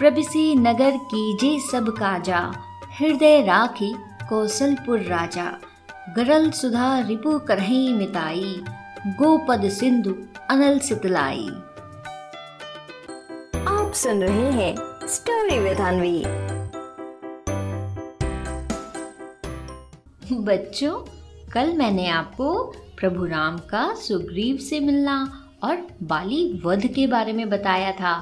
प्रबिसी नगर कीजे सब काजा हृदय राखी कौशलपुर राजा। गरल सुधा रिपु करही मिताई गोपद सिंधु अनल सितलाई। आप सुन रहे हैं स्टोरी विद अनवी बच्चों कल मैंने आपको प्रभु राम का सुग्रीव से मिलना और बाली वध के बारे में बताया था।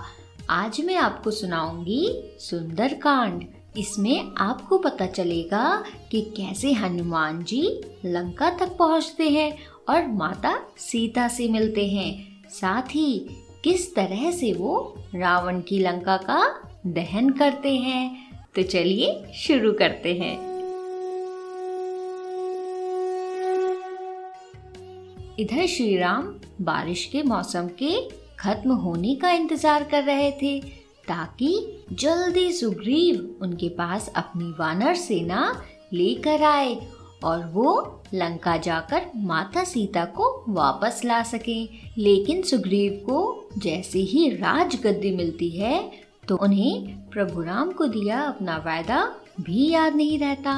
आज मैं आपको सुनाऊँगी सुंदर कांड इसमें आपको पता चलेगा कि कैसे हनुमान जी लंका तक पहुँचते हैं और माता सीता से मिलते हैं। साथ ही किस तरह से वो रावण की लंका का दहन करते हैं। तो चलिए शुरू करते हैं। इधर श्री राम बारिश के मौसम के खत्म होने का इंतज़ार कर रहे थे, ताकि जल्दी सुग्रीव उनके पास अपनी वानर सेना लेकर आए और वो लंका जाकर माता सीता को वापस ला सके। लेकिन सुग्रीव को जैसे ही राजगद्दी मिलती है तो उन्हें प्रभु राम को दिया अपना वायदा भी याद नहीं रहता।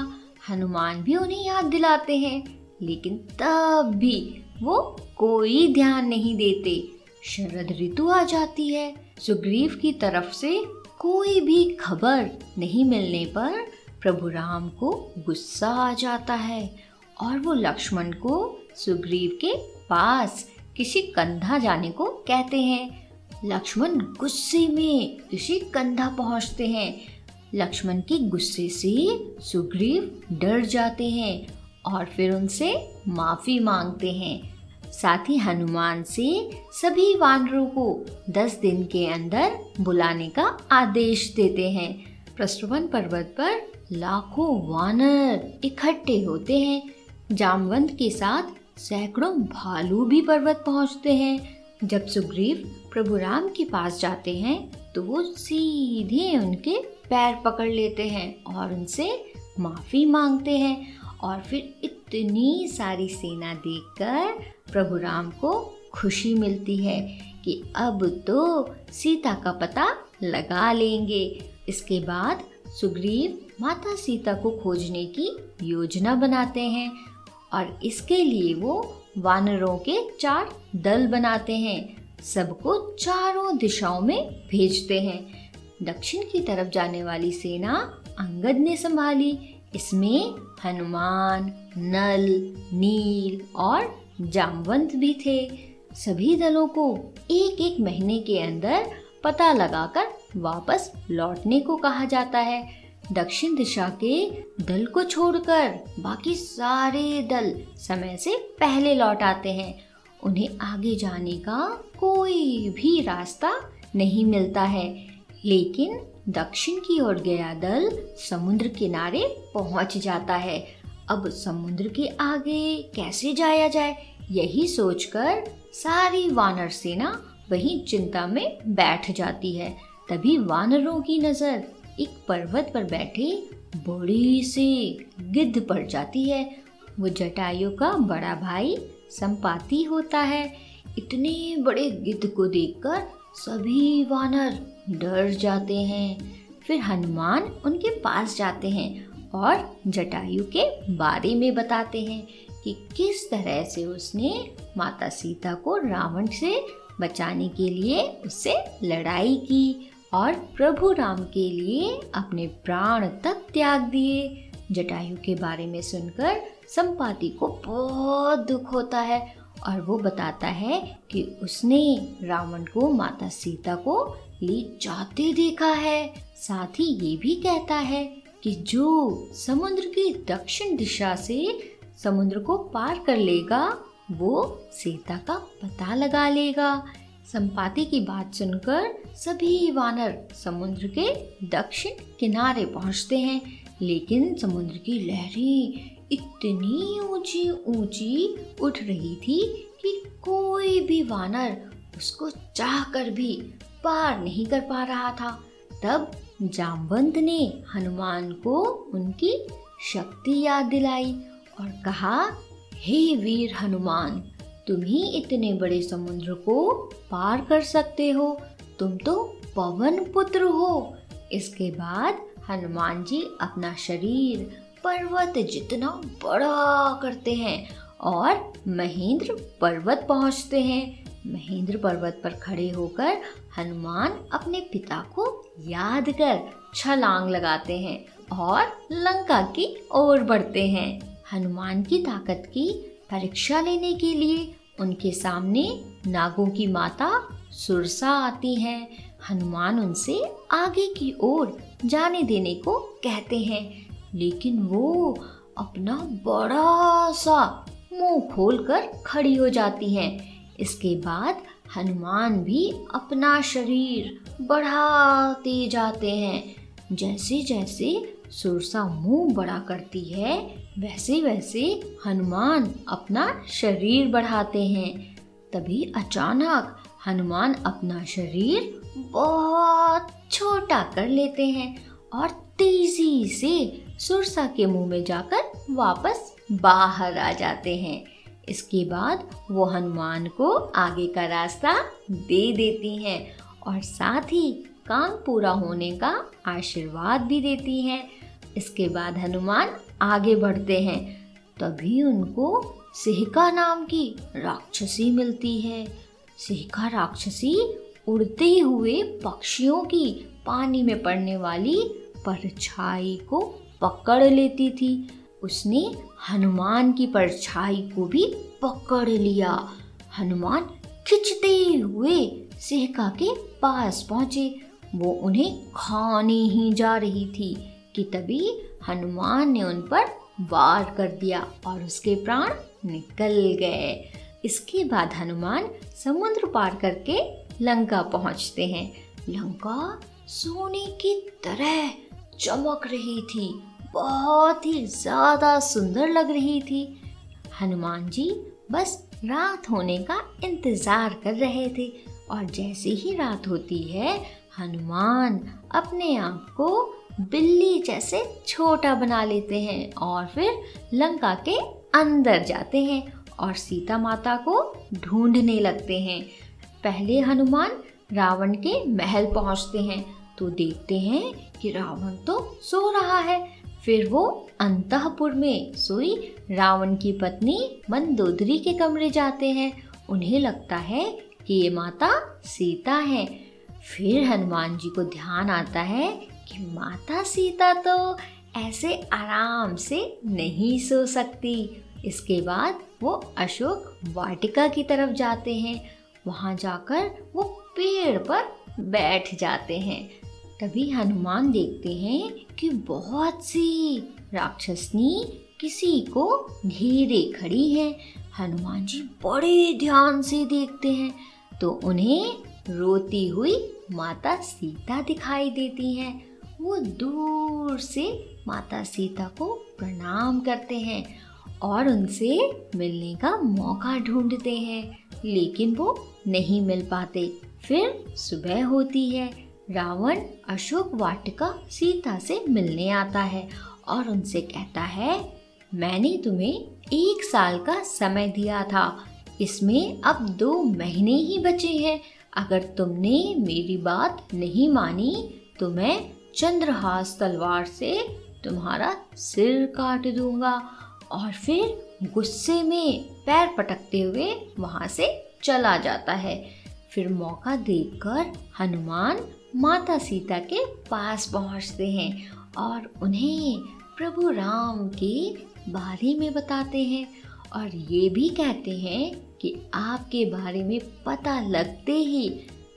हनुमान भी उन्हें याद दिलाते हैं, लेकिन तब भी वो कोई ध्यान नहीं देते। शरद ऋतु आ जाती है। सुग्रीव की तरफ़ से कोई भी खबर नहीं मिलने पर प्रभु राम को गुस्सा आ जाता है और वो लक्ष्मण को सुग्रीव के पास किसी कंधा जाने को कहते हैं। लक्ष्मण गुस्से में किसी कंधा पहुँचते हैं। लक्ष्मण के गुस्से से सुग्रीव डर जाते हैं और फिर उनसे माफ़ी मांगते हैं। साथ ही हनुमान से सभी वानरों को दस दिन के अंदर बुलाने का आदेश देते हैं। प्रस्तुवन पर्वत पर लाखों वानर इकट्ठे होते हैं। जामवंत के साथ सैकड़ों भालू भी पर्वत पहुँचते हैं। जब सुग्रीव प्रभु राम के पास जाते हैं तो वो सीधे उनके पैर पकड़ लेते हैं और उनसे माफ़ी मांगते हैं। और फिर इतनी सारी सेना देखकर प्रभु राम को खुशी मिलती है कि अब तो सीता का पता लगा लेंगे। इसके बाद सुग्रीव माता सीता को खोजने की योजना बनाते हैं और इसके लिए वो वानरों के चार दल बनाते हैं। सबको चारों दिशाओं में भेजते हैं। दक्षिण की तरफ़ जाने वाली सेना अंगद ने संभाली। इसमें हनुमान, नल, नील और जामवंत भी थे। सभी दलों को एक एक महीने के अंदर पता लगाकर वापस लौटने को कहा जाता है। दक्षिण दिशा के दल को छोड़कर बाकी सारे दल समय से पहले लौट आते हैं। उन्हें आगे जाने का कोई भी रास्ता नहीं मिलता है। लेकिन दक्षिण की ओर गया दल समुद्र किनारे पहुँच जाता है। अब समुद्र के आगे कैसे जाया जाए, यही सोचकर सारी वानर सेना वही चिंता में बैठ जाती है। तभी वानरों की नज़र एक पर्वत पर बैठे बड़ी सी गिद्ध पड़ जाती है। वो जटायु का बड़ा भाई संपाती होता है। इतने बड़े गिद्ध को देखकर सभी वानर डर जाते हैं। फिर हनुमान उनके पास जाते हैं और जटायु के बारे में बताते हैं कि किस तरह से उसने माता सीता को रावण से बचाने के लिए उससे लड़ाई की और प्रभु राम के लिए अपने प्राण तक त्याग दिए। जटायु के बारे में सुनकर संपाति को बहुत दुख होता है और वो बताता है कि उसने रावण को माता सीता को ले जाते देखा है। साथ ही ये भी कहता है कि जो समुद्र की दक्षिण दिशा से समुद्र को पार कर लेगा, वो सीता का पता लगा लेगा। संपाति की बात सुनकर सभी वानर समुद्र के दक्षिण किनारे पहुँचते हैं, लेकिन समुद्र की लहरें इतनी ऊँची ऊँची उठ रही थी कि कोई भी वानर उसको चाहकर भी पार नहीं कर पा रहा था। तब जामवंत ने हनुमान को उनकी शक्ति याद दिलाई और कहा, हे वीर हनुमान, तुम ही इतने बड़े समुद्र को पार कर सकते हो। तुम तो पवन पुत्र हो। इसके बाद हनुमान जी अपना शरीर, पर्वत जितना बड़ा करते हैं और महेंद्र पर्वत पहुँचते हैं। महेंद्र पर्वत पर खड़े होकर हनुमान अपने पिता को याद कर छलांग लगाते हैं और लंका की ओर बढ़ते हैं। हनुमान की ताकत की परीक्षा लेने के लिए उनके सामने नागों की माता सुरसा आती है। हनुमान उनसे आगे की ओर जाने देने को कहते हैं, लेकिन वो अपना बड़ा सा मुँह खोलकर खड़ी हो जाती हैं। इसके बाद हनुमान भी अपना शरीर बढ़ाते जाते हैं। जैसे जैसे सुरसा मुँह बड़ा करती है, वैसे वैसे हनुमान अपना शरीर बढ़ाते हैं। तभी अचानक हनुमान अपना शरीर बहुत छोटा कर लेते हैं और तेज़ी से सुरसा के मुँह में जाकर वापस बाहर आ जाते हैं। इसके बाद वो हनुमान को आगे का रास्ता दे देती हैं और साथ ही काम पूरा होने का आशीर्वाद भी देती हैं। इसके बाद हनुमान आगे बढ़ते हैं। तभी उनको सिहका नाम की राक्षसी मिलती है। सिहका राक्षसी उड़ते हुए पक्षियों की पानी में पड़ने वाली परछाई को पकड़ लेती थी। उसने हनुमान की परछाई को भी पकड़ लिया। हनुमान खिंचते हुए सिहका के पास पहुँचे। वो उन्हें खाने ही जा रही थी कि तभी हनुमान ने उन पर वार कर दिया और उसके प्राण निकल गए। इसके बाद हनुमान समुद्र पार करके लंका पहुँचते हैं। लंका सोने की तरह चमक रही थी। बहुत ही ज़्यादा सुंदर लग रही थी। हनुमान जी बस रात होने का इंतज़ार कर रहे थे और जैसे ही रात होती है, हनुमान अपने आप को बिल्ली जैसे छोटा बना लेते हैं और फिर लंका के अंदर जाते हैं और सीता माता को ढूँढने लगते हैं। पहले हनुमान रावण के महल पहुँचते हैं तो देखते हैं कि रावण तो सो रहा है। फिर वो अंतपुर में सोई रावण की पत्नी मंदोदरी के कमरे जाते हैं। उन्हें लगता है कि ये माता सीता है। फिर हनुमान जी को ध्यान आता है कि माता सीता तो ऐसे आराम से नहीं सो सकती। इसके बाद वो अशोक वाटिका की तरफ़ जाते हैं। वहाँ जाकर वो पेड़ पर बैठ जाते हैं। तभी हनुमान देखते हैं कि बहुत सी राक्षसनी किसी को घेरे खड़ी है। हनुमान जी बड़े ध्यान से देखते हैं तो उन्हें रोती हुई माता सीता दिखाई देती हैं। वो दूर से माता सीता को प्रणाम करते हैं और उनसे मिलने का मौका ढूंढते हैं, लेकिन वो नहीं मिल पाते। फिर सुबह होती है रावण अशोक वाटिका सीता से मिलने आता है और उनसे कहता है, मैंने तुम्हें एक साल का समय दिया था। इसमें अब दो महीने ही बचे हैं। अगर तुमने मेरी बात नहीं मानी तो मैं चंद्रहास तलवार से तुम्हारा सिर काट दूँगा और फिर गुस्से में पैर पटकते हुए वहाँ से चला जाता है। फिर मौका देखकर हनुमान माता सीता के पास पहुँचते हैं और उन्हें प्रभु राम के बारे में बताते हैं और ये भी कहते हैं कि आपके बारे में पता लगते ही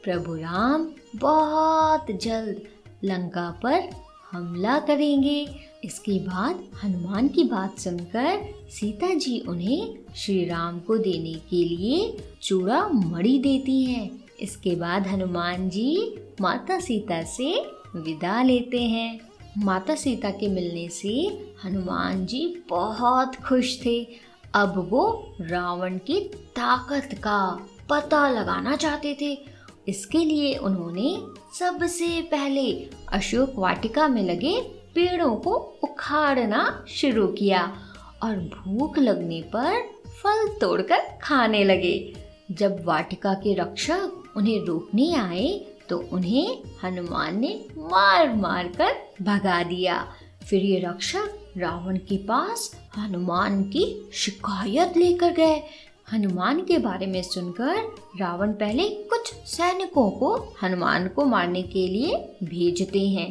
प्रभु राम बहुत जल्द लंका पर हमला करेंगे। इसके बाद हनुमान की बात सुनकर सीता जी उन्हें श्री राम को देने के लिए चूड़ा मड़ी देती हैं। इसके बाद हनुमान जी माता सीता से विदा लेते हैं। माता सीता के मिलने से हनुमान जी बहुत खुश थे। अब वो रावण की ताकत का पता लगाना चाहते थे। इसके लिए उन्होंने सबसे पहले अशोक वाटिका में लगे पेड़ों को उखाड़ना शुरू किया और भूख लगने पर फल तोड़कर खाने लगे। जब वाटिका के रक्षक उन्हें रोकने आए तो उन्हें हनुमान ने मार मार कर भगा दिया। फिर ये रक्षक रावण के पास हनुमान की शिकायत लेकर गए। हनुमान के बारे में सुनकर रावण पहले कुछ सैनिकों को हनुमान को मारने के लिए भेजते हैं।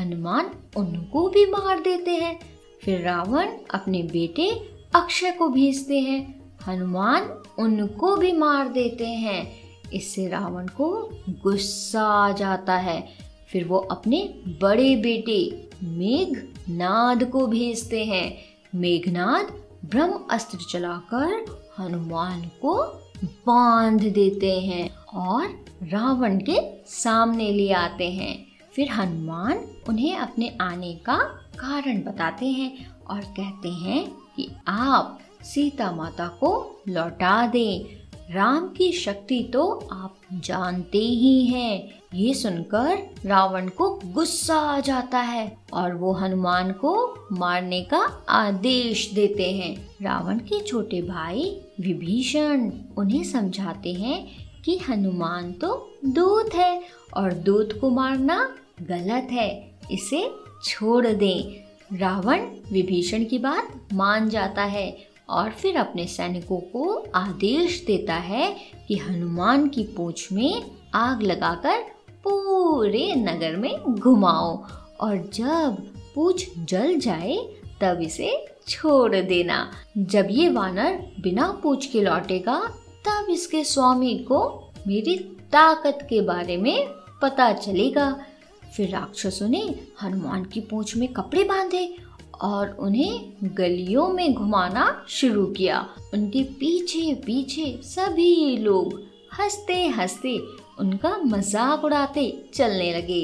हनुमान उनको भी मार देते हैं। फिर रावण अपने बेटे अक्षय को भेजते हैं। हनुमान उनको भी मार देते हैं। इससे रावण को गुस्सा आ जाता है। फिर वो अपने बड़े बेटे मेघनाद को भेजते हैं। मेघनाद ब्रह्म अस्त्र चलाकर हनुमान को बाँध देते हैं और रावण के सामने ले आते हैं। फिर हनुमान उन्हें अपने आने का कारण बताते हैं और कहते हैं कि आप सीता माता को लौटा दें। राम की शक्ति तो आप जानते ही हैं। ये सुनकर रावण को गुस्सा आ जाता है और वो हनुमान को मारने का आदेश देते हैं। रावण के छोटे भाई विभीषण उन्हें समझाते हैं कि हनुमान तो दूत है और दूत को मारना गलत है। इसे छोड़ दें। रावण विभीषण की बात मान जाता है और फिर अपने सैनिकों को आदेश देता है कि हनुमान की पूंछ में आग लगाकर पूरे नगर में घुमाओ। और जब पूछ जल जाए, तब इसे छोड़ देना। जब ये वानर बिना पूछ के लौटेगा, तब इसके स्वामी को मेरी ताकत के बारे में पता चलेगा। फिर राक्षसों ने हनुमान की पूछ में कपड़े बांधे और उन्हें गलियों में घुमाना शुरू किया। उनके पीछे पीछे सभी लोग हँसते हँसते उनका मज़ाक उड़ाते चलने लगे।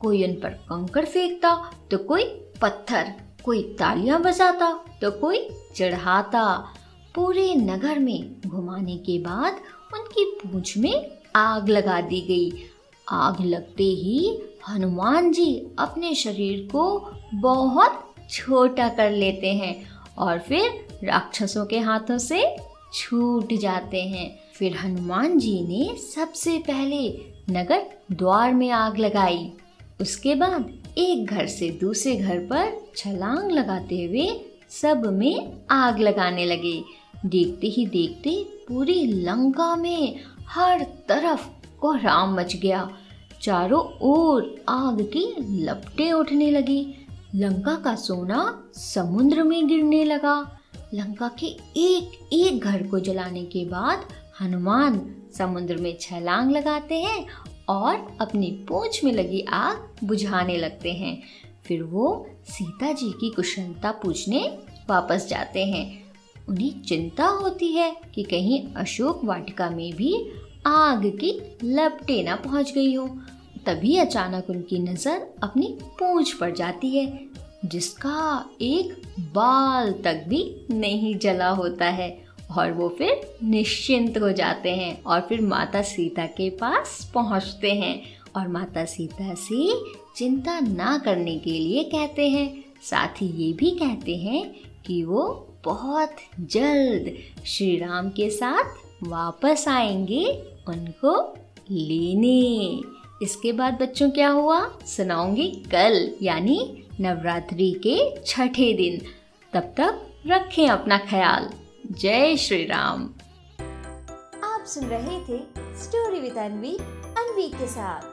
कोई उन पर कंकड़ फेंकता तो कोई पत्थर, कोई तालियाँ बजाता तो कोई चढ़ाता। पूरे नगर में घुमाने के बाद उनकी पूंछ में आग लगा दी गई। आग लगते ही हनुमान जी अपने शरीर को बहुत छोटा कर लेते हैं और फिर राक्षसों के हाथों से छूट जाते हैं। फिर हनुमान जी ने सबसे पहले नगर द्वार में आग लगाई। उसके बाद एक घर से दूसरे घर पर छलांग लगाते हुए सब में आग लगाने लगे। देखते ही देखते पूरी लंका में हर तरफ़ कोहराम मच गया। चारों ओर आग की लपटें उठने लगी। लंका का सोना समुद्र में गिरने लगा। लंका के एक एक घर को जलाने के बाद हनुमान समुद्र में छलांग लगाते हैं और अपनी पूंछ में लगी आग बुझाने लगते हैं। फिर वो सीता जी की कुशलता पूछने वापस जाते हैं। उन्हें चिंता होती है कि कहीं अशोक वाटिका में भी आग की लपटे ना पहुँच गई हो। तभी अचानक उनकी नज़र अपनी पूंछ पर जाती है, जिसका एक बाल तक भी नहीं जला होता है, और वो फिर निश्चिंत हो जाते हैं और फिर माता सीता के पास पहुँचते हैं। और माता सीता से चिंता ना करने के लिए कहते हैं। साथ ही ये भी कहते हैं कि वो बहुत जल्द श्री राम के साथ वापस आएँगे उनको लेने। इसके बाद बच्चों क्या हुआ? सुनाऊँगी कल, यानी नवरात्रि के छठे दिन। तब तक रखें अपना ख्याल। जय श्री राम आप सुन रहे थे स्टोरी विद अनवी अनवी के साथ।